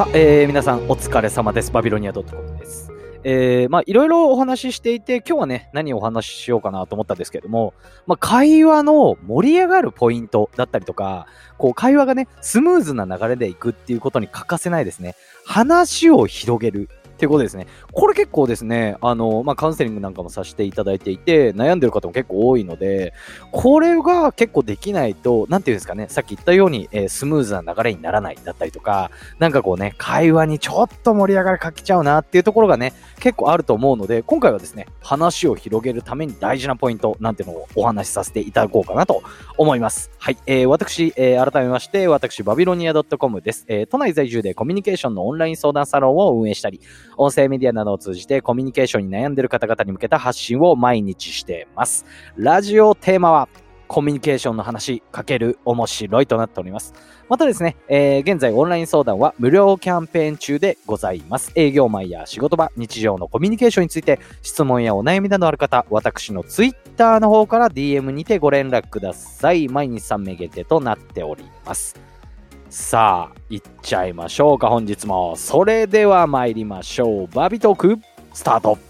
さあ、えー、皆さんお疲れ様です。バビロニア .com です。えー、まあ、いろいろお話ししていて、今日はね、何をお話ししようかなと思ったんですけれども、まあ、会話の盛り上がるポイントだったりとか、こう、会話がね、スムーズな流れでいくっていうことに欠かせないですね。話を広げる。っていうことですね。これ結構ですね、あの、まあ、カウンセリングなんかもさせていただいていて、悩んでる方も結構多いので、これが結構できないと、なんていうんですかね、さっき言ったように、えースムーズな流れにならないだったりとか、なんかこうね、会話にちょっと盛り上がりかけちゃうなっていうところがね、結構あると思うので、今回はですね、話を広げるために大事なポイントなんていうのをお話しさせていただこうかなと思います。はい。えー私、えー改めまして、私、バビロニア .com です、えー都内在住でコミュニケーションのオンライン相談サロンを運営したり、音声メディアなどを通じてコミュニケーションに悩んでいる方々に向けた発信を毎日しています。ラジオテーマは、コミュニケーションの話かける面白いとなっております。またですね、えー現在オンライン相談は無料キャンペーン中でございます。営業マンや仕事場、日常のコミュニケーションについて質問やお悩みなどある方、私のツイッターの方から DM にてご連絡ください。毎日3名限定となっております。さあ、行っちゃいましょうか、本日も。それでは参りましょう。バビトーク、スタート。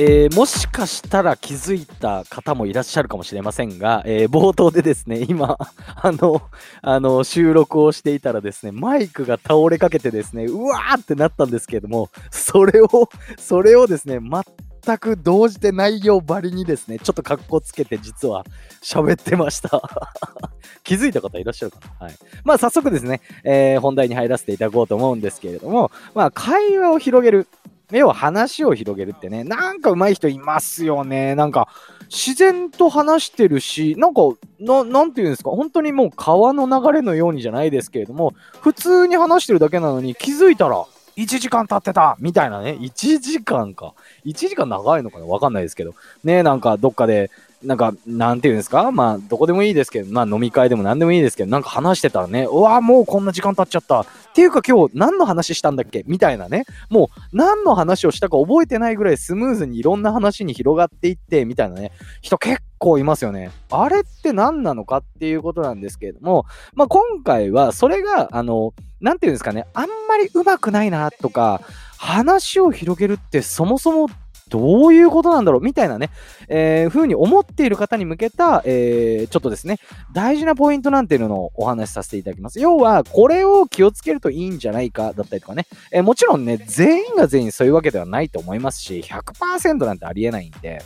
えーもしかしたら気づいた方もいらっしゃるかもしれませんが、えー冒頭でですね、今、あの、あの、収録をしていたらですね、マイクが倒れかけてですね、うわーってなったんですけれども、それを、それをですね、全く動じて内容ばりにですね、ちょっと格好つけて実は喋ってました。気づいた方いらっしゃるかな？はい。まあ早速ですね、えー本題に入らせていただこうと思うんですけれども、まあ会話を広げる。要は話を広げるってね、なんか上手い人いますよね。なんか、自然と話してるし、なんか、ななんていうんですか、本当にもう川の流れのようにじゃないですけれども、普通に話してるだけなのに気づいたら、1時間経ってたみたいなね。1時間か。1時間長いのかな？わかんないですけど。ねなんかどっかで、なんか、なんていうんですか？まあ、どこでもいいですけど、まあ飲み会でも何でもいいですけど、なんか話してたらね、うわもうこんな時間経っちゃった。っていうか今日何の話したんだっけ？みたいなね。もう何の話をしたか覚えてないぐらいスムーズにいろんな話に広がっていって、みたいなね。人結構いますよね。あれって何なのかっていうことなんですけれども、まあ今回はそれが、あの、なんていうんですかね、あんまり上手くないなとか、話を広げるってそもそもどういうことなんだろうみたいなね、えー、ふうに思っている方に向けた、えー、ちょっとですね、大事なポイントなんていうのをお話しさせていただきます。要は、これを気をつけるといいんじゃないかだったりとかね、えーもちろんね、全員が全員そういうわけではないと思いますし、100%なんてありえないんで、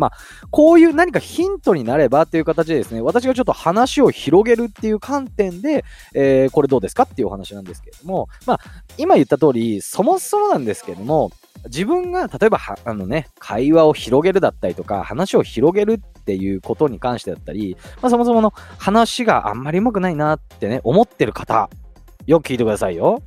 まあ、こういう何かヒントになればっていう形でですね、私がちょっと話を広げるっていう観点で、えーこれどうですかっていうお話なんですけれども、まあ、今言った通り、そもそもなんですけども、自分が例えばあのね、会話を広げるだったりとか、話を広げるっていうことに関してだったり、まあ、そもそもの話があんまりうまくないなってね、思ってる方、よく聞いてくださいよ。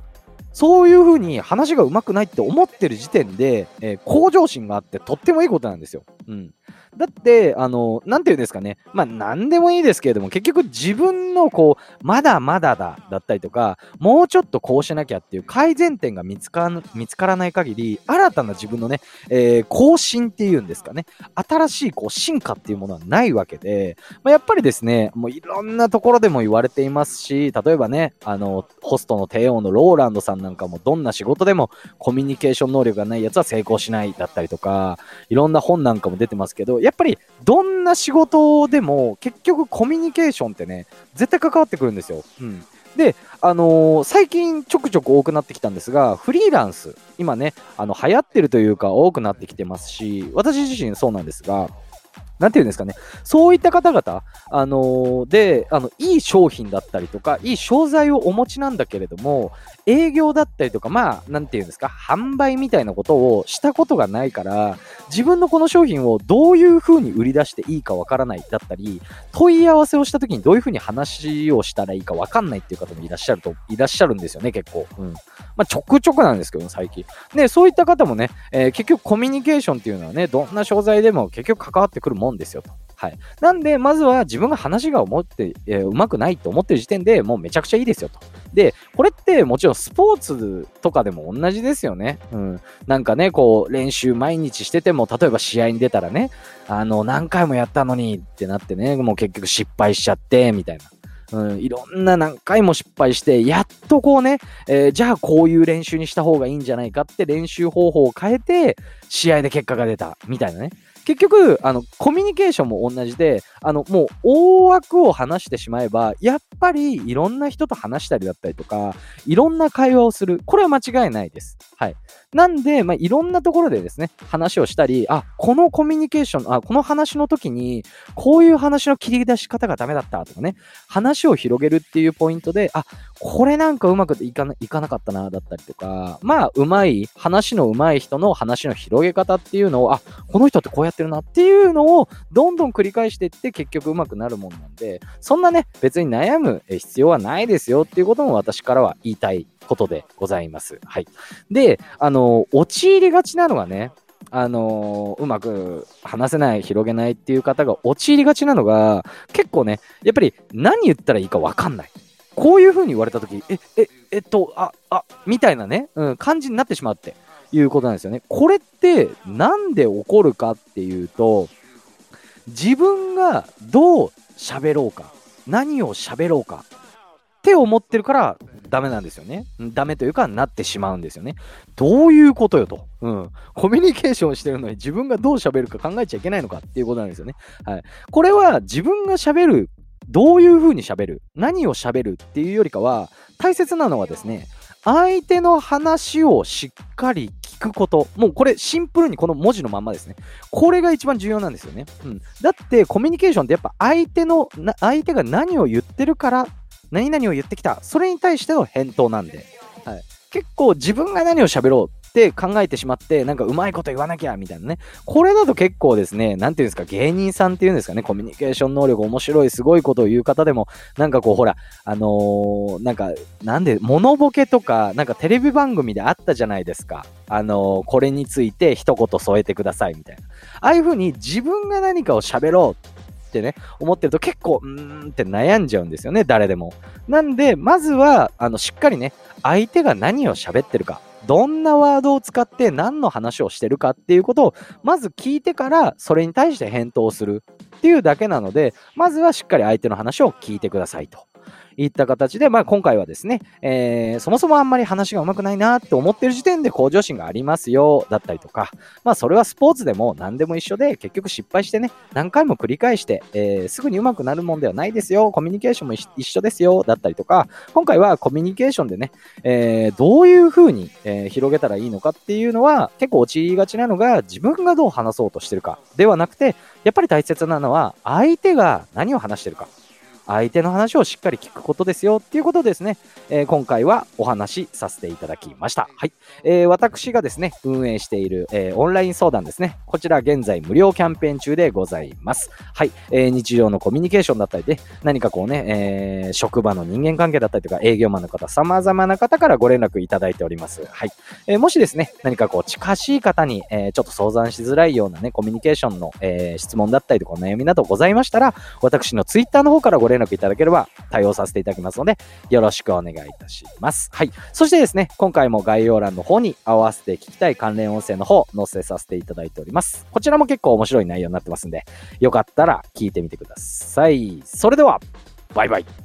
そういうふうに話がうまくないって思ってる時点で、えー向上心があってとってもいいことなんですよ。うん。だって、あの、なんていうんですかね。まあ、なんでもいいですけれども、結局自分のこう、まだまだだ、だったりとか、もうちょっとこうしなきゃっていう改善点が見つから見つからない限り、新たな自分のね、えー更新っていうんですかね。新しいこう進化っていうものはないわけで、まあ、やっぱりですね、もういろんなところでも言われていますし、例えばね、あの、ホストの帝王のローランドさんなんかもどんな仕事でもコミュニケーション能力がないやつは成功しないだったりとか、いろんな本なんかもも出てますけど、やっぱりどんな仕事でも結局コミュニケーションってね、絶対関わってくるんですよ。うん。で、あのー最近ちょくちょく多くなってきたんですが、フリーランス、今ね、あの、流行ってるというか多くなってきてますし、私自身そうなんですが、なんていうんですかね、そういった方々、あのーで、あの、いい商品だったりとか、いい商材をお持ちなんだけれども、営業だったりとか、まあ、なんていうんですか、販売みたいなことをしたことがないから、自分のこの商品をどういう風に売り出していいかわからないだったり、問い合わせをした時にどういう風に話をしたらいいかわかんないっていう方もいらっしゃると、いらっしゃるんですよね、結構。うん。まあ、ちょくちょくなんですけど、最近。で、そういった方もね、えー結局コミュニケーションっていうのはね、どんな商材でも結局関わってくるもん思うんですよと。はい。なんで、まずは自分が話が思って、えー、うまくないと思ってる時点でもうめちゃくちゃいいですよと。で、これってもちろんスポーツとかでも同じですよね。うん。なんかね、こう、練習毎日してても、例えば試合に出たらね、あの、何回もやったのにってなってね、もう結局失敗しちゃって、みたいな。うん、いろんな何回も失敗して、やっとこうね、えー、じゃあこういう練習にした方がいいんじゃないかって練習方法を変えて、試合で結果が出た、みたいなね。結局、あの、コミュニケーションも同じで、あの、もう大枠を話してしまえば、やっぱりいろんな人と話したりだったりとか、いろんな会話をする。これは間違いないです。はい。なんで、まあ、いろんなところでですね、話をしたり、あ、このコミュニケーション、あ、この話の時に、こういう話の切り出し方がダメだったとかね、話を広げるっていうポイントで、あ、これなんかうまくいかないかなかったな、だったりとか、まあ、うまい、話のうまい人の話の広げ方っていうのを、あ、この人ってこうやってるなっていうのを、どんどん繰り返していって、結局うまくなるもんなんで、そんなね、別に悩む必要はないですよっていうことも私からは言いたいことでございます。はい。で、あの、陥りがちなのがね、あのうまく話せない、広げないっていう方が陥りがちなのが、結構ね、やっぱり何言ったらいいかわかんない。こういう風に言われたとき、え、え、えっと、あ、あ、みたいなね、うん、感じになってしまうっていうことなんですよね。これってなんで起こるかっていうと、自分がどう喋ろうか、何を喋ろうかって思ってるからダメなんですよね。ダメというかなってしまうんですよね。どういうことよと。うん。コミュニケーションしてるのに自分がどう喋るか考えちゃいけないのかっていうことなんですよね。はい。これは自分が喋る、どういう風に喋る、何を喋るっていうよりかは、大切なのはですね、相手の話をしっかり聞くこと。もうこれシンプルにこの文字のまんまですね。これが一番重要なんですよね。うん。だってコミュニケーションってやっぱ相手の、相手が何を言ってるから何々を言ってきた。それに対しての返答なんで。はい。結構自分が何を喋ろうって考えてしまって、なんかうまいこと言わなきゃみたいなね。これだと結構ですね、なんていうんですか、芸人さんっていうんですかね、コミュニケーション能力面白い、すごいことを言う方でも、なんかこう、ほら、あのー、なんか、なんで、モボケとか、なんかテレビ番組であったじゃないですか。あのー、これについて一言添えてくださいみたいな。ああいう風に自分が何かを喋ろうってね、思ってると結構、うーんって悩んじゃうんですよね、誰でも。なんで、まずは、あの、しっかりね、相手が何を喋ってるか、どんなワードを使って何の話をしてるかっていうことを、まず聞いてから、それに対して返答するっていうだけなので、まずはしっかり相手の話を聞いてくださいと。いった形で、まあ、今回はですね、えー、そもそもあんまり話が上手くないなって思ってる時点で向上心がありますよ、だったりとか、まあ、それはスポーツでも何でも一緒で、結局失敗してね、何回も繰り返して、えー、すぐに上手くなるもんではないですよ、コミュニケーションも一緒ですよ、だったりとか、今回はコミュニケーションでね、えー、どういう風に、え、広げたらいいのかっていうのは、結構陥りがちなのが、自分がどう話そうとしてるかではなくて、やっぱり大切なのは、相手が何を話してるか。相手の話をしっかり聞くことですよっていうことですね、えー、今回はお話しさせていただきました。はい。えー、私がですね、運営している、えー、オンライン相談ですね。こちら現在無料キャンペーン中でございます。はい。え日常のコミュニケーションだったりで、何かこうね、え職場の人間関係だったりとか、営業マンの方、様々な方からご連絡いただいております。はい。えもしですね、何かこう近しい方に、えちょっと相談しづらいようなね、コミュニケーションの、え質問だったりとか、悩みなどございましたら、私の Twitter の方からご連絡連絡いただければ対応させていただきますので、よろしくお願いいたします。はい。そしてですね、今回も概要欄の方に合わせて聞きたい関連音声の方、載せさせていただいております。こちらも結構面白い内容になってますんで、よかったら聞いてみてください。それでは、バイバイ。